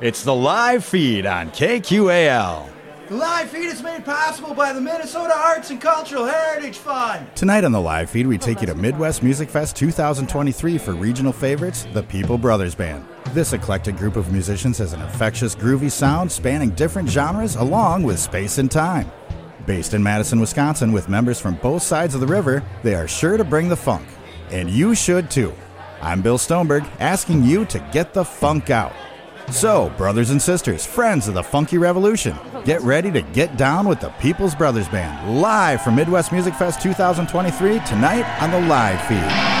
It's the live feed on KQAL. The live feed is made possible by the Minnesota Arts and Cultural Heritage Fund. Tonight on the live feed, we take you to Midwest Music Fest 2023 for regional favorites, the People Brothers Band. This eclectic group of musicians has an infectious, groovy sound spanning different genres along with space and time. Based in Madison, Wisconsin, with members from both sides of the river, they are sure to bring the funk. And you should too. I'm Bill Stoneberg, asking you to get the funk out. So, brothers and sisters, friends of the Funky Revolution, get ready to get down with the People's Brothers Band live from Midwest Music Fest 2023 tonight on the live feed.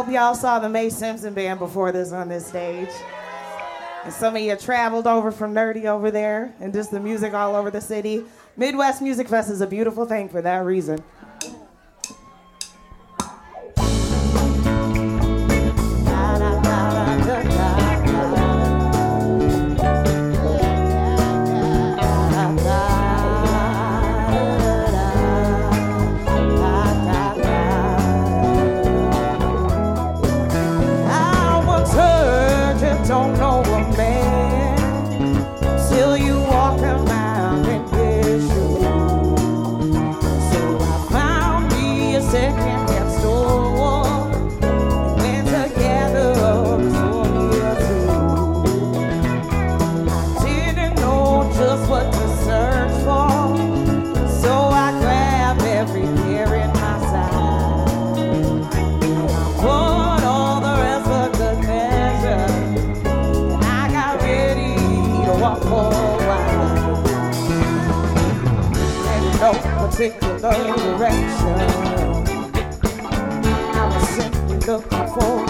hope y'all saw the Mae Simpson band before this on this stage. And some of you traveled over from Nerdy over there and just the music all over the city. Midwest Music Fest is a beautiful thing for that reason. direction. I was simply looking for.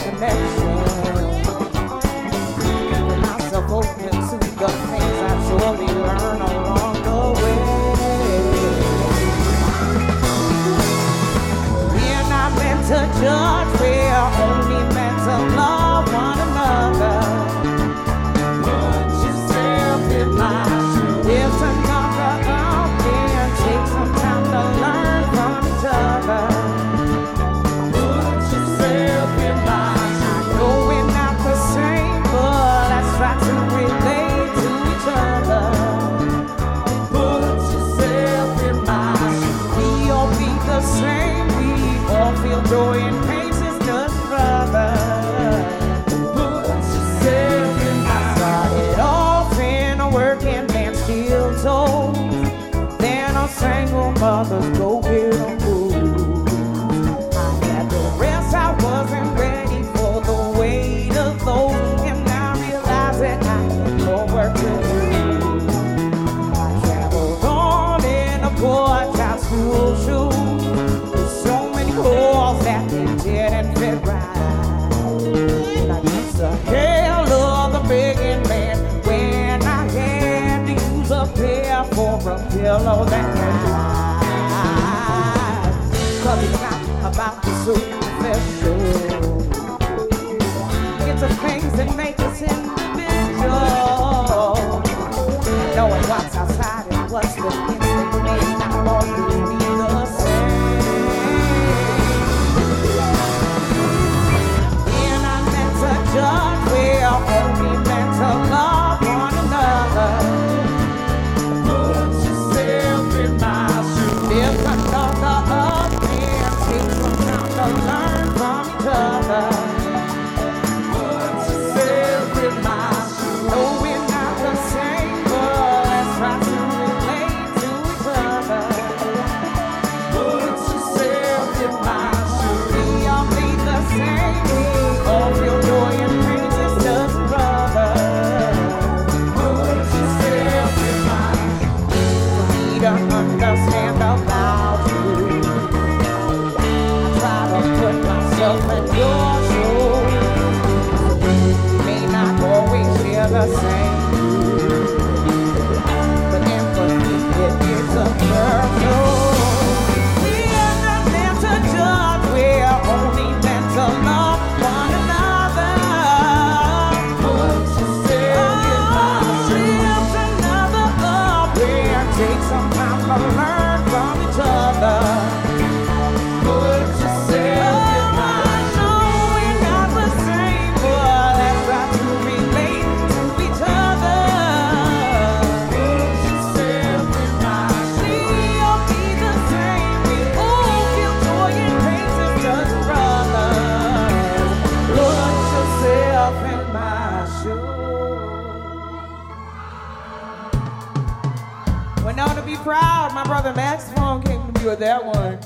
with that one.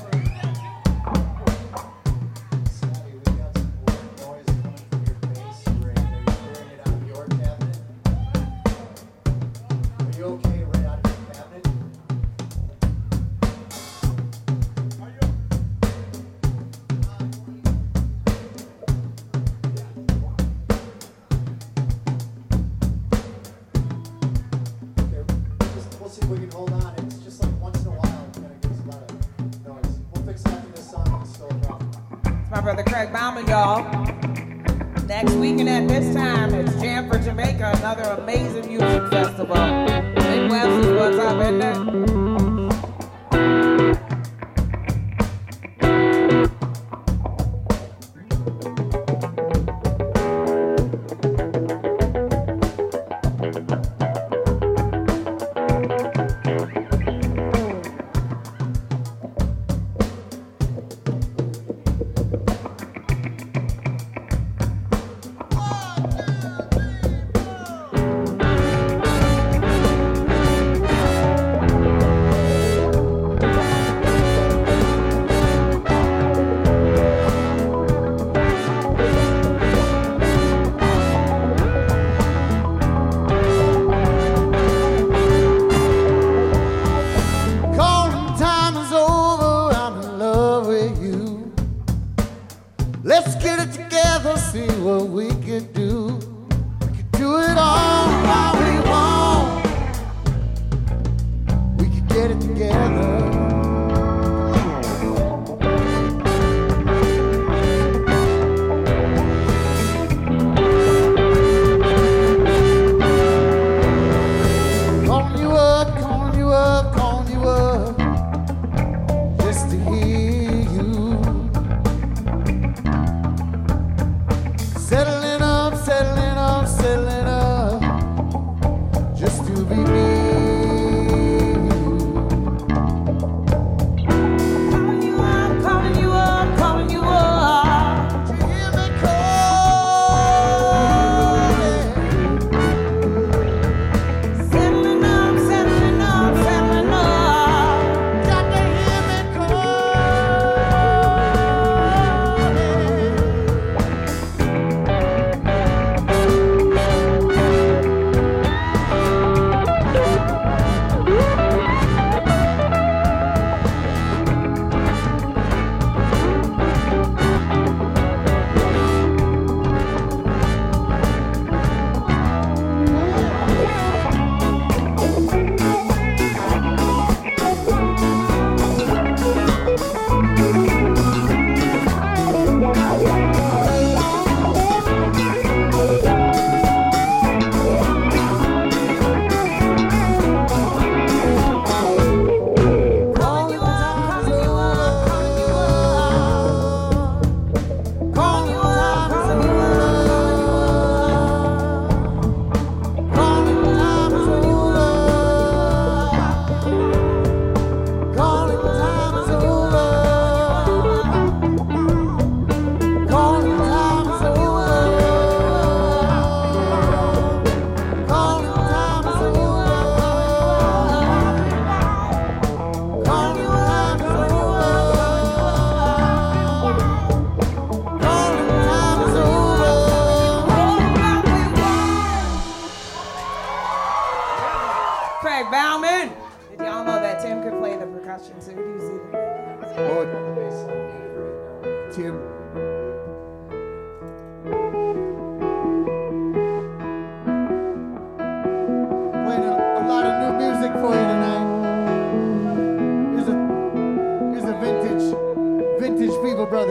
my brother Craig Bauman, y'all. Next weekend at this time, it's Jam for Jamaica, another amazing music festival. Midwest is what's up, isn't it?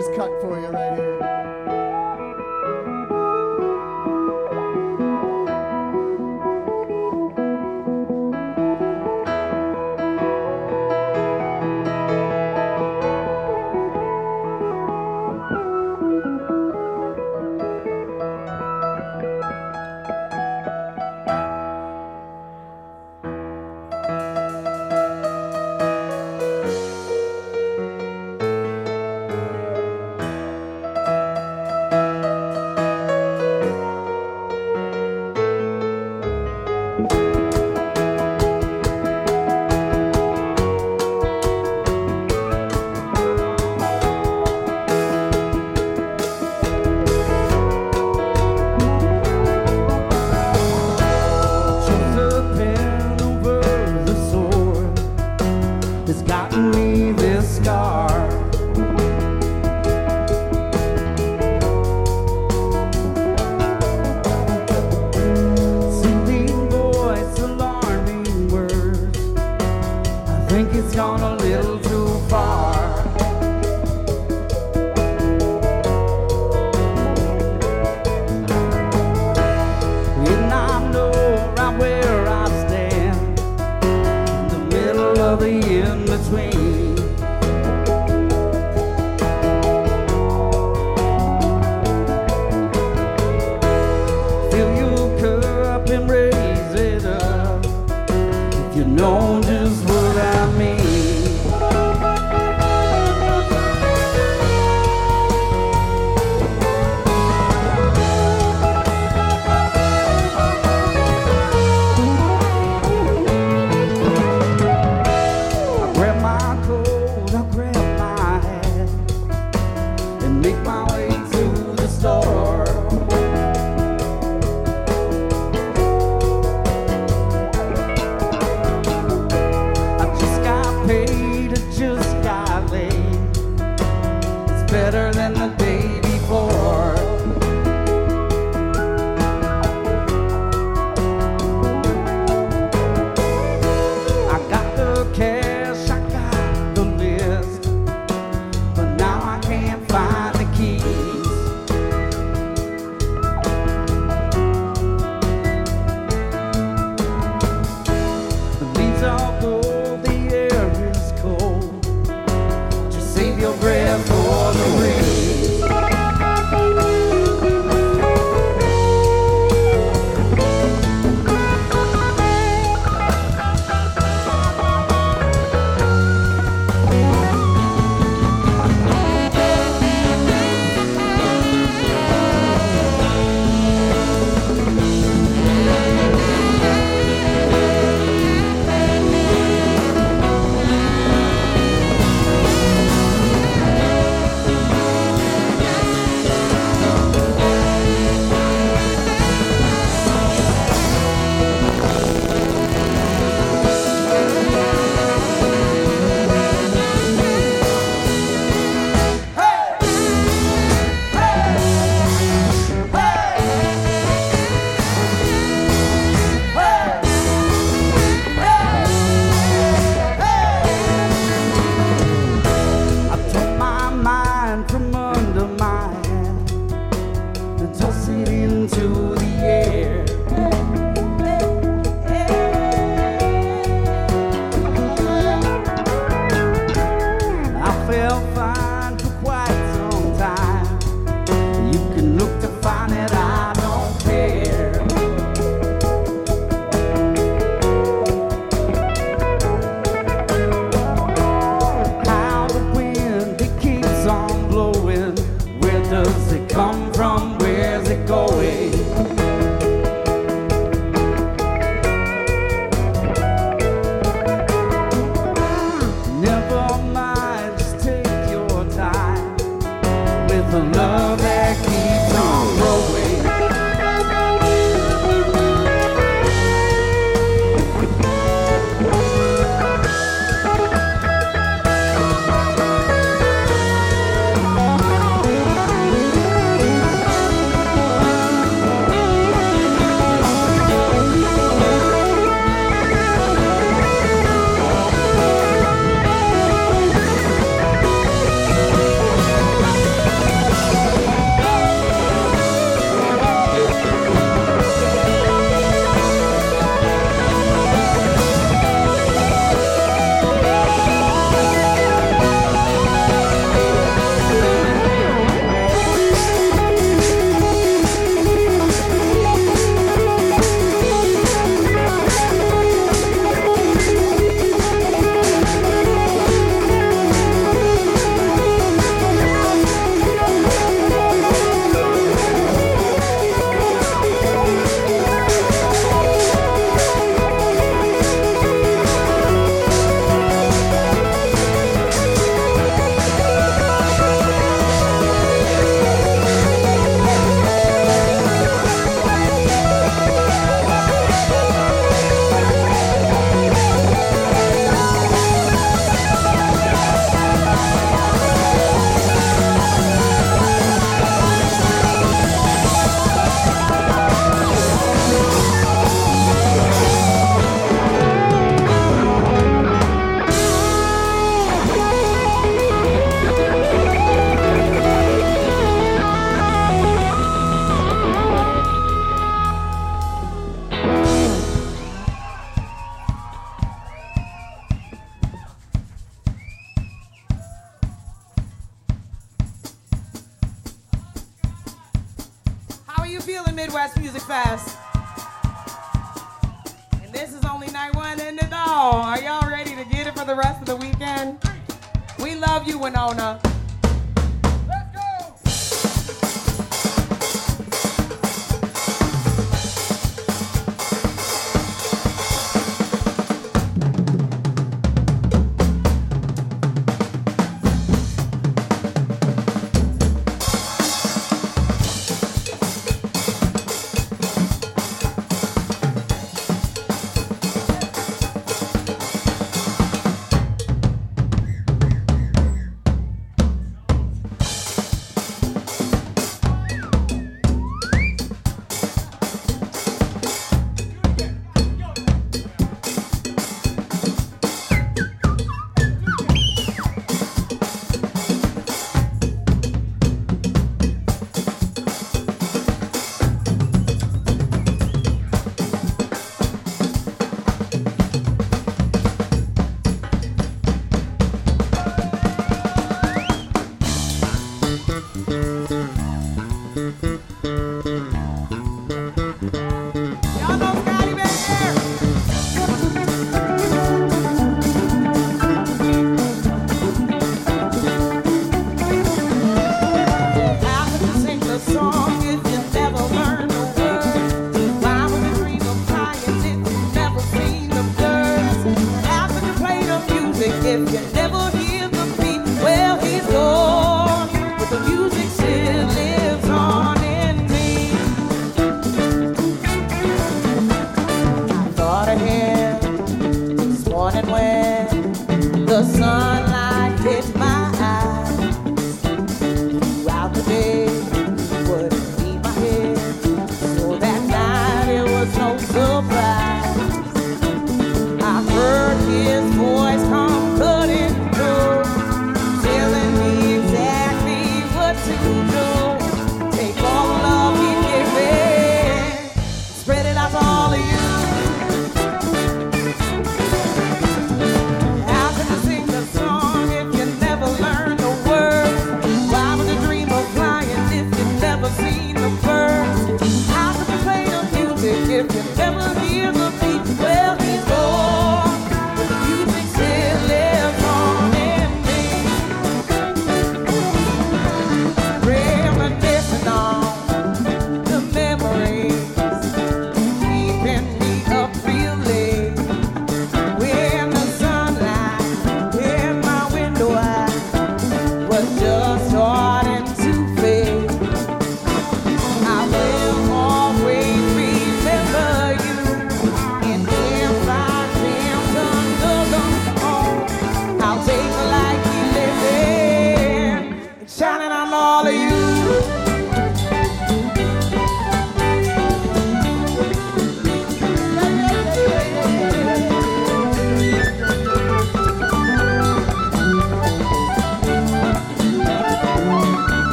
Brothers cut for you right here.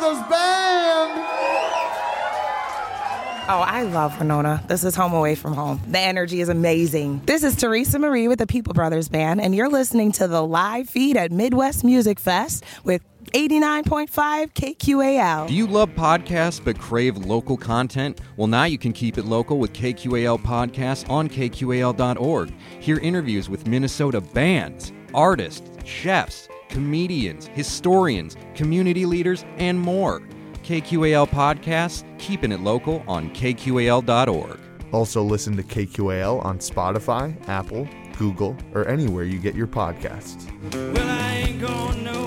Brothers Band. Oh, I love Winona. This is Home Away from Home. The energy is amazing. This is Teresa Marie with the People Brothers Band, and you're listening to the live feed at Midwest Music Fest with 89.5 KQAL. Do you love podcasts but crave local content? Well, now you can keep it local with KQAL podcasts on KQAL.org. Hear interviews with Minnesota bands, artists, chefs comedians, historians, community leaders, and more. KQAL podcasts, keeping it local on kqal.org. Also, listen to KQAL on Spotify, Apple, Google, or anywhere you get your podcasts. Well, no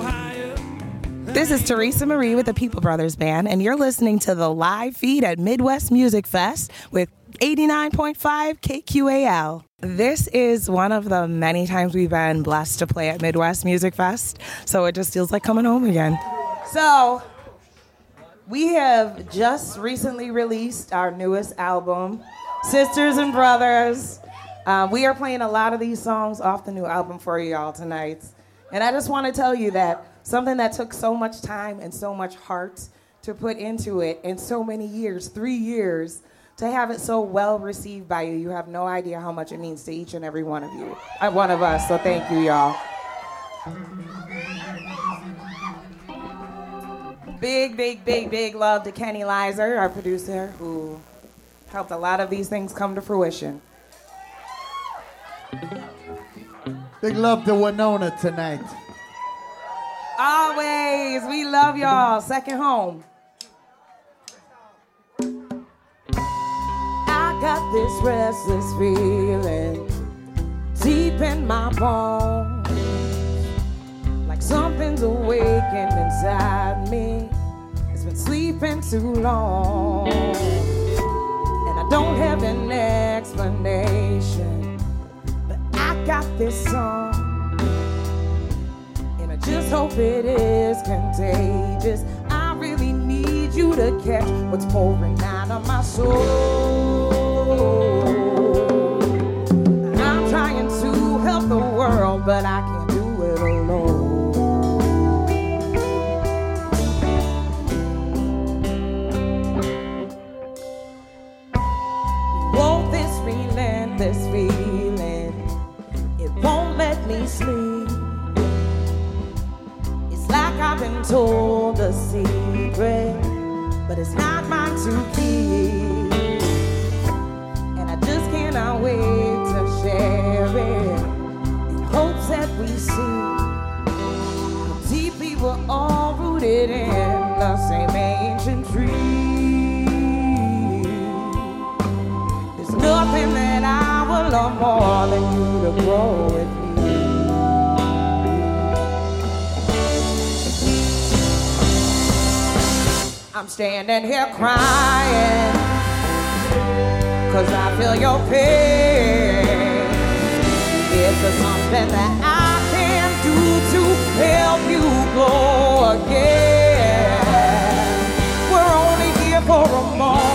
this is Teresa Marie with the People Brothers Band, and you're listening to the live feed at Midwest Music Fest with 89.5 KQAL. This is one of the many times we've been blessed to play at Midwest Music Fest, so it just feels like coming home again. So, we have just recently released our newest album, Sisters and Brothers. Um, we are playing a lot of these songs off the new album for you all tonight. And I just want to tell you that something that took so much time and so much heart to put into it and so many years, three years, to have it so well received by you. You have no idea how much it means to each and every one of you, uh, one of us. So thank you, y'all. Big, big, big, big love to Kenny Lizer, our producer, who helped a lot of these things come to fruition. Big love to Winona tonight. Always, we love y'all. Second home. This restless feeling deep in my bones, like something's awakened inside me. It's been sleeping too long, and I don't have an explanation, but I got this song. And I just hope it is contagious. I really need you to catch what's pouring out of my soul. But I can't do it alone. Whoa, this relentless feeling, it won't let me sleep. It's like I've been told a secret, but it's not mine to Love more than you to grow with me. I'm standing here crying Cause I feel your pain Is there something that I can do to help you grow again? We're only here for a moment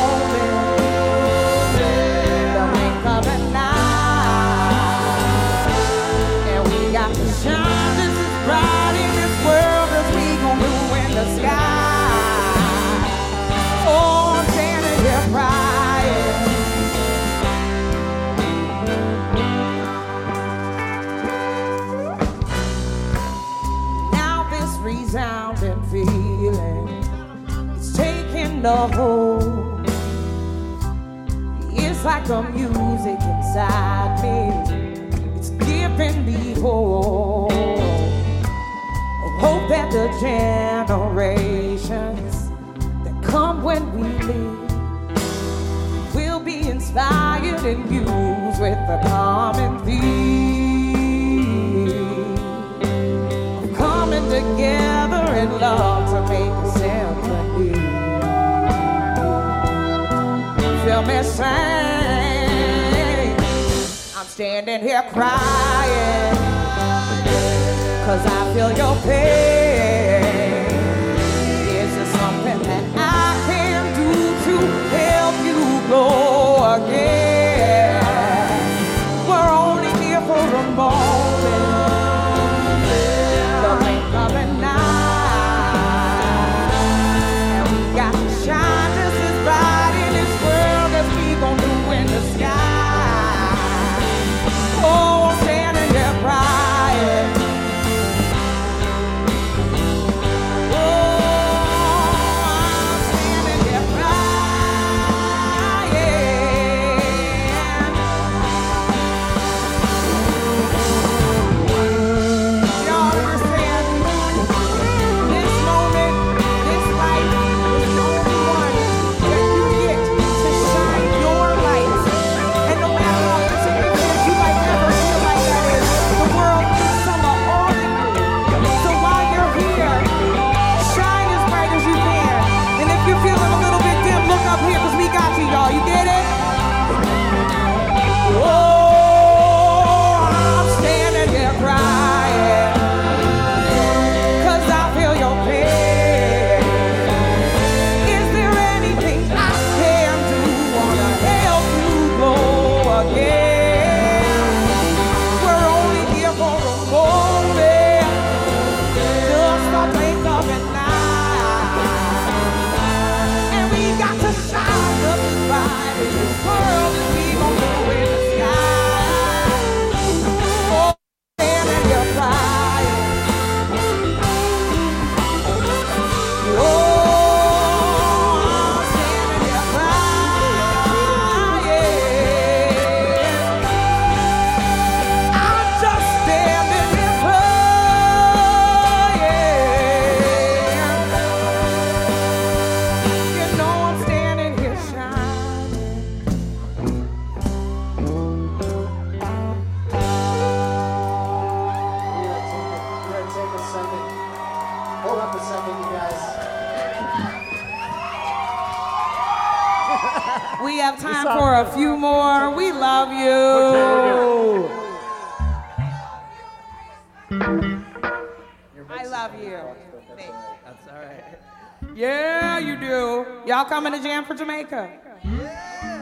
the hold. It's like a music inside me. It's giving me hope. Hope that the generations that come when we leave will be inspired and used with the common theme of coming together in love me sing. I'm standing here crying. Cause I feel your pain. Is there something that I can do to help you grow again?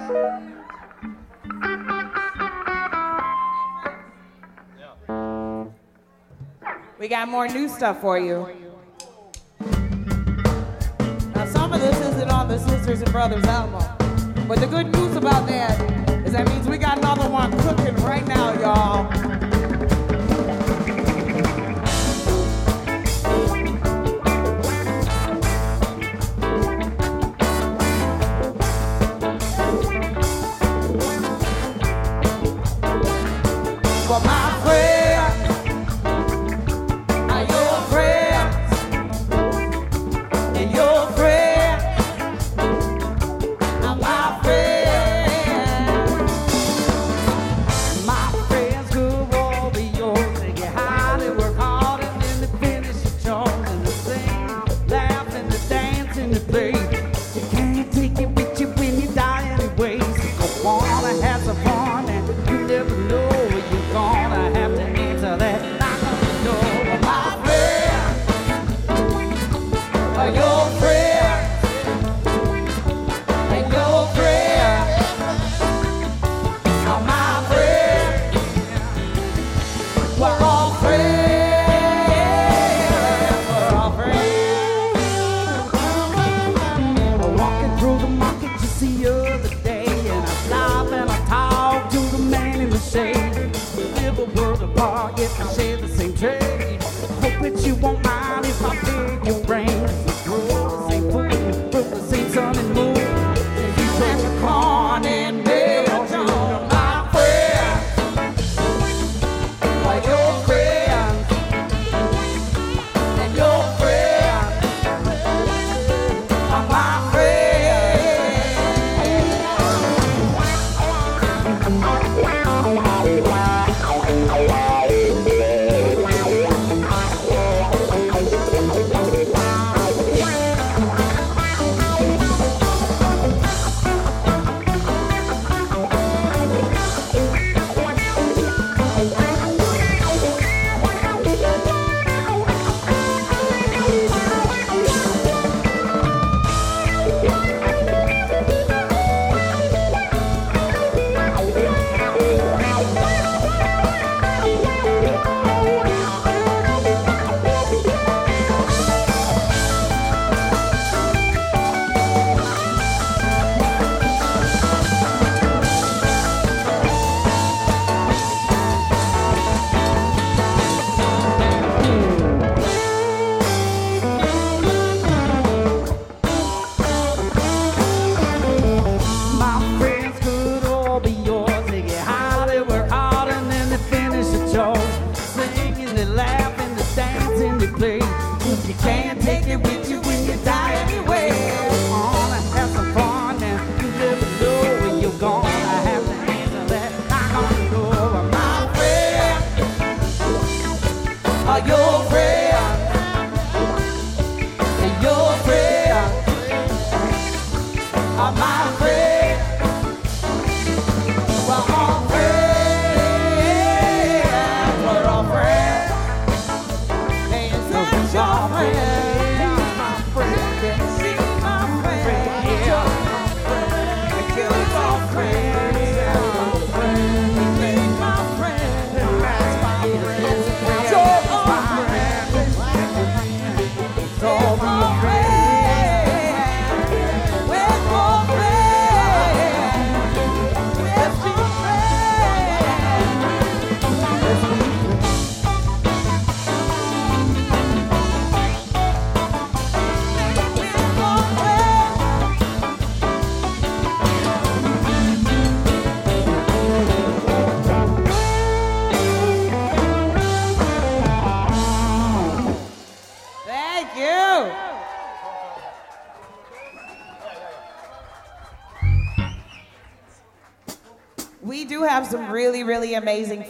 We got more new stuff for you. Now, some of this isn't on the Sisters and Brothers album, but the good news about that is that means we got another one cooking right now, y'all.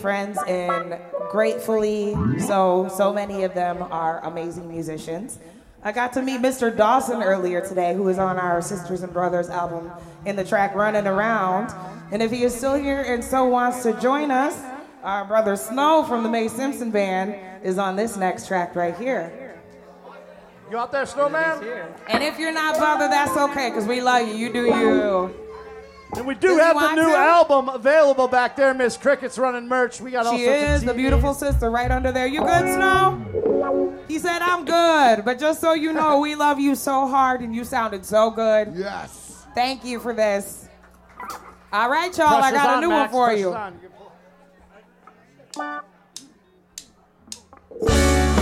friends and gratefully so so many of them are amazing musicians. I got to meet Mr. Dawson earlier today, who is on our Sisters and Brothers album in the track Running Around. And if he is still here and so wants to join us, our brother Snow from the Mae Simpson Band is on this next track right here. You out there, Snowman? And if you're not bothered, that's okay, because we love you. You do you. And we do Does have the new to? album available back there. Miss Cricket's running merch. We got all She sorts is of the beautiful sister right under there. You good, Snow? He said, I'm good. But just so you know, we love you so hard and you sounded so good. Yes. Thank you for this. All right, y'all, I got a new Max. one for Pressure's you.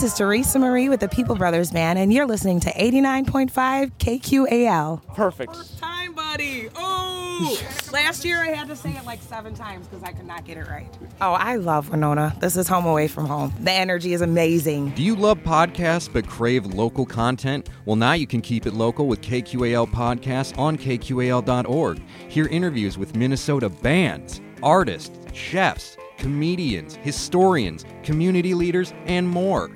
This is Teresa Marie with the People Brothers Band, and you're listening to 89.5 KQAL. Perfect. Time, buddy. Oh, last year I had to say it like seven times because I could not get it right. Oh, I love Winona. This is home away from home. The energy is amazing. Do you love podcasts but crave local content? Well, now you can keep it local with KQAL Podcasts on KQAL.org. Hear interviews with Minnesota bands, artists, chefs, comedians, historians, community leaders, and more.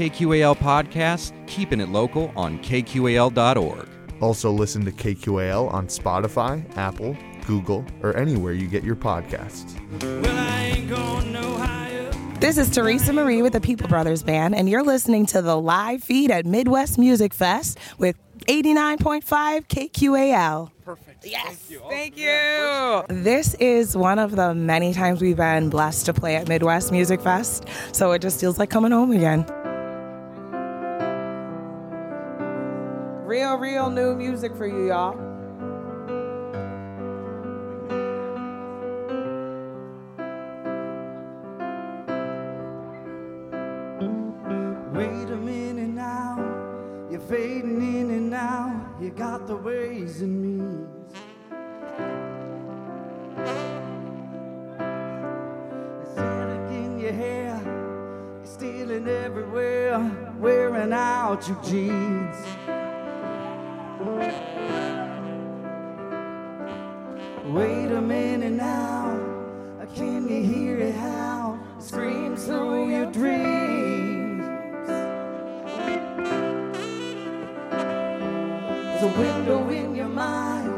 KQAL Podcasts, keeping it local on KQAL.org. Also, listen to KQAL on Spotify, Apple, Google, or anywhere you get your podcasts. Well, I ain't going no higher. This is Teresa Marie with the People Brothers Band, and you're listening to the live feed at Midwest Music Fest with 89.5 KQAL. Perfect. Yes. Thank you. This is one of the many times we've been blessed to play at Midwest Music Fest, so it just feels like coming home again. Real, real new music for you, y'all. Wait a minute now, you're fading in and out. You got the ways in you're stealing everywhere, wearing out your jeans. Wait a minute now, can you hear it how it screams through your dreams? There's a window in your mind,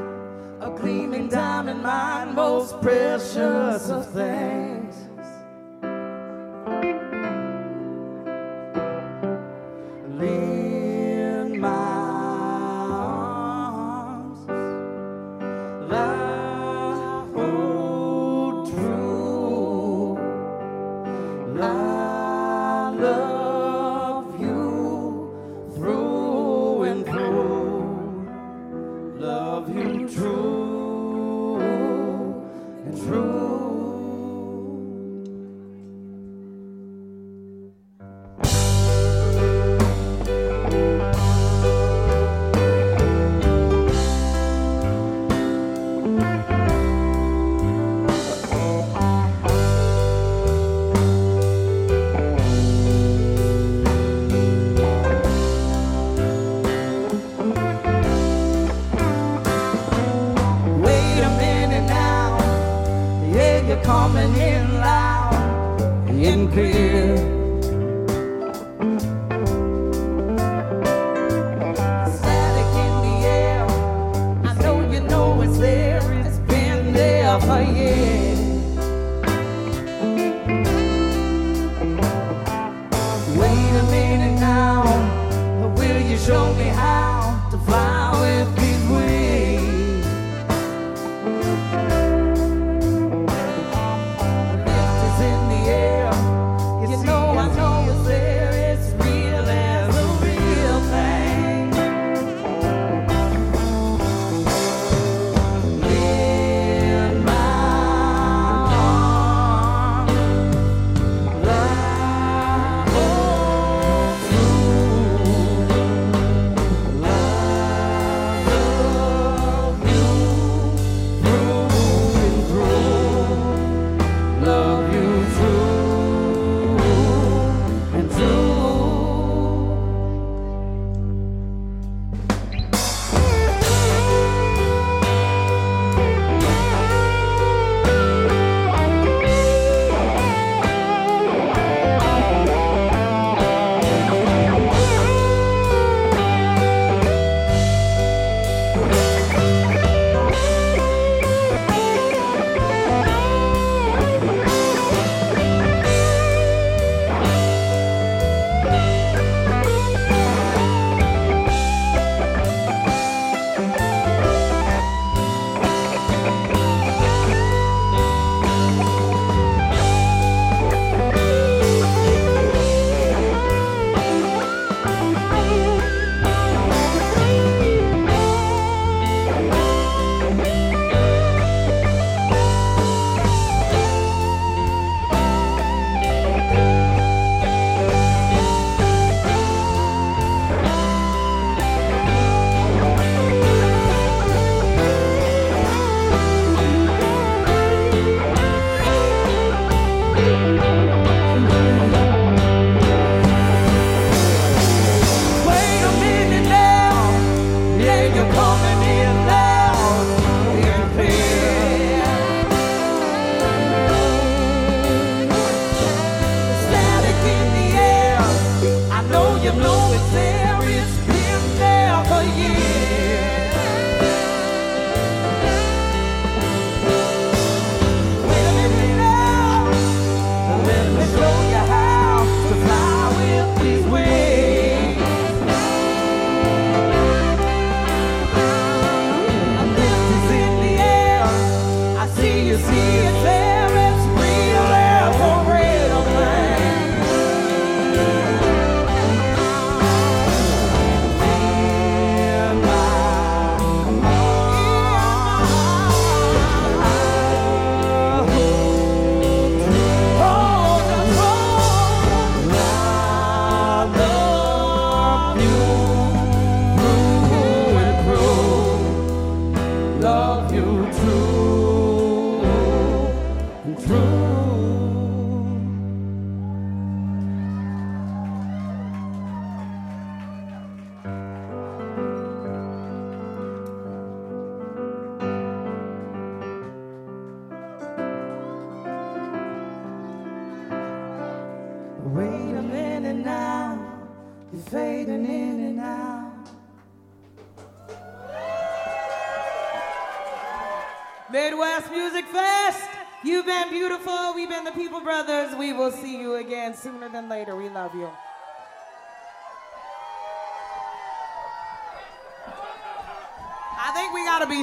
a gleaming diamond mine, most precious of things.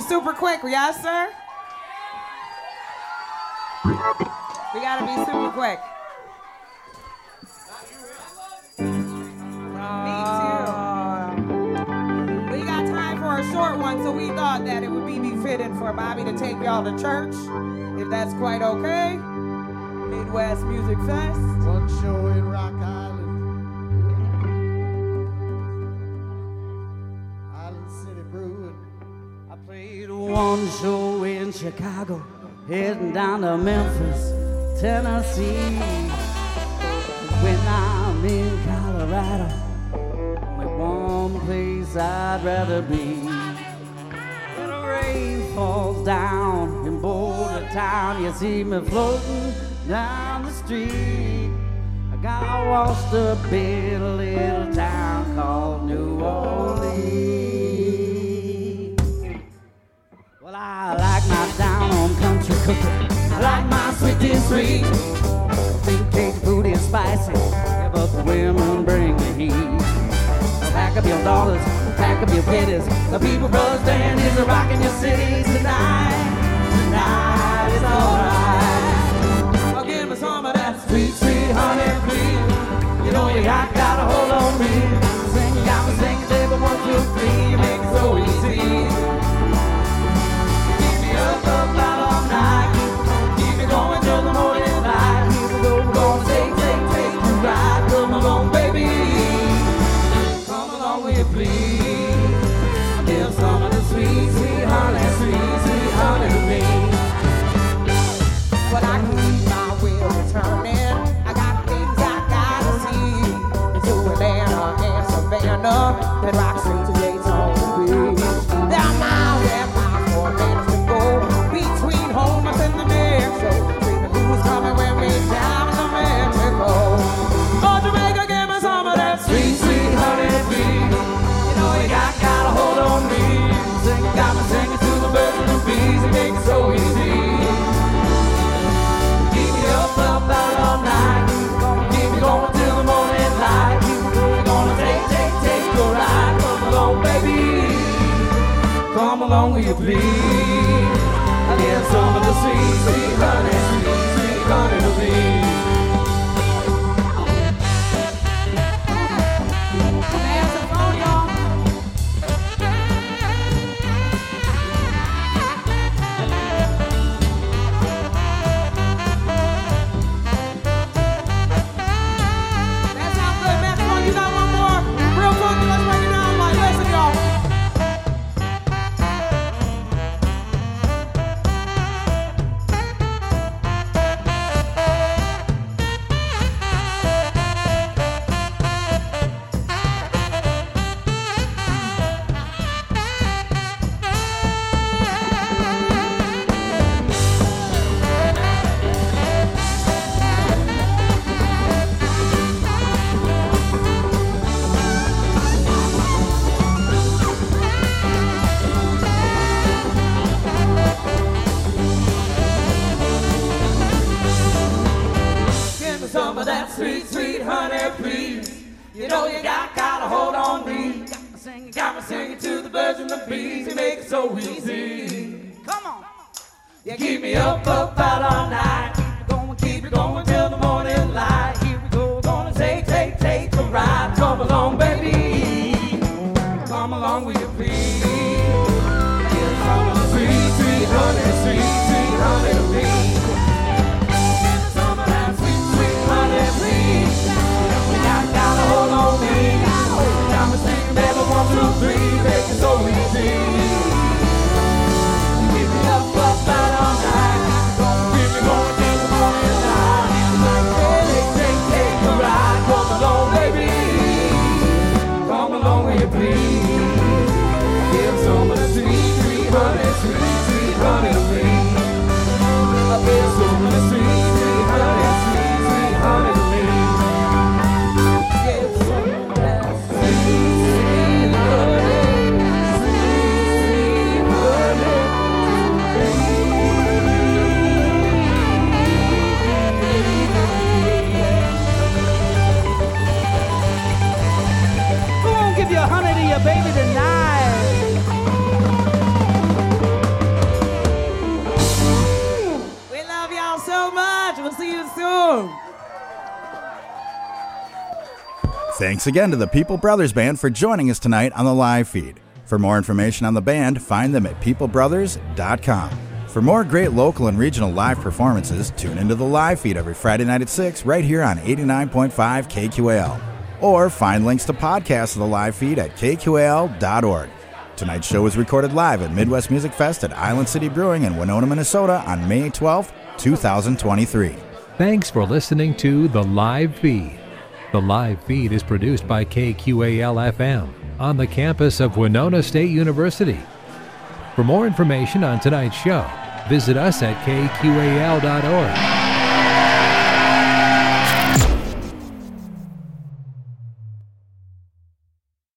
Super quick, yes, sir? We gotta be super quick. Me too. We got time for a short one, so we thought that it would be befitting for Bobby to take y'all to church, if that's quite okay. Midwest Music Fest. One show in Rock Island. Island City Brewing. I played one show in Chicago, heading down to Memphis, Tennessee. When I'm in Colorado, only one place I'd rather be. When the rain falls down in Boulder Town, you see me floating down the street. I got washed up in a little town called New Orleans. Country cooking. I like my sweet and sweet. Think cake food is spicy, yeah, but the women bring the heat. Pack up your dollars, pack up your pennies. The People Brothers Band is rocking your city tonight. Tonight is alright. Oh, give me some of that sweet, sweet honey, please. You know you got, got a hold on me. Sing, got me singing, baby, three. You make Come along, Thanks again to the People Brothers Band for joining us tonight on the live feed. For more information on the band, find them at peoplebrothers.com. For more great local and regional live performances, tune into the live feed every Friday night at 6 right here on 89.5 KQAL. Or find links to podcasts of the live feed at kqal.org. Tonight's show was recorded live at Midwest Music Fest at Island City Brewing in Winona, Minnesota on May 12, 2023. Thanks for listening to The Live Feed. The live feed is produced by KQAL FM on the campus of Winona State University. For more information on tonight's show, visit us at kqal.org.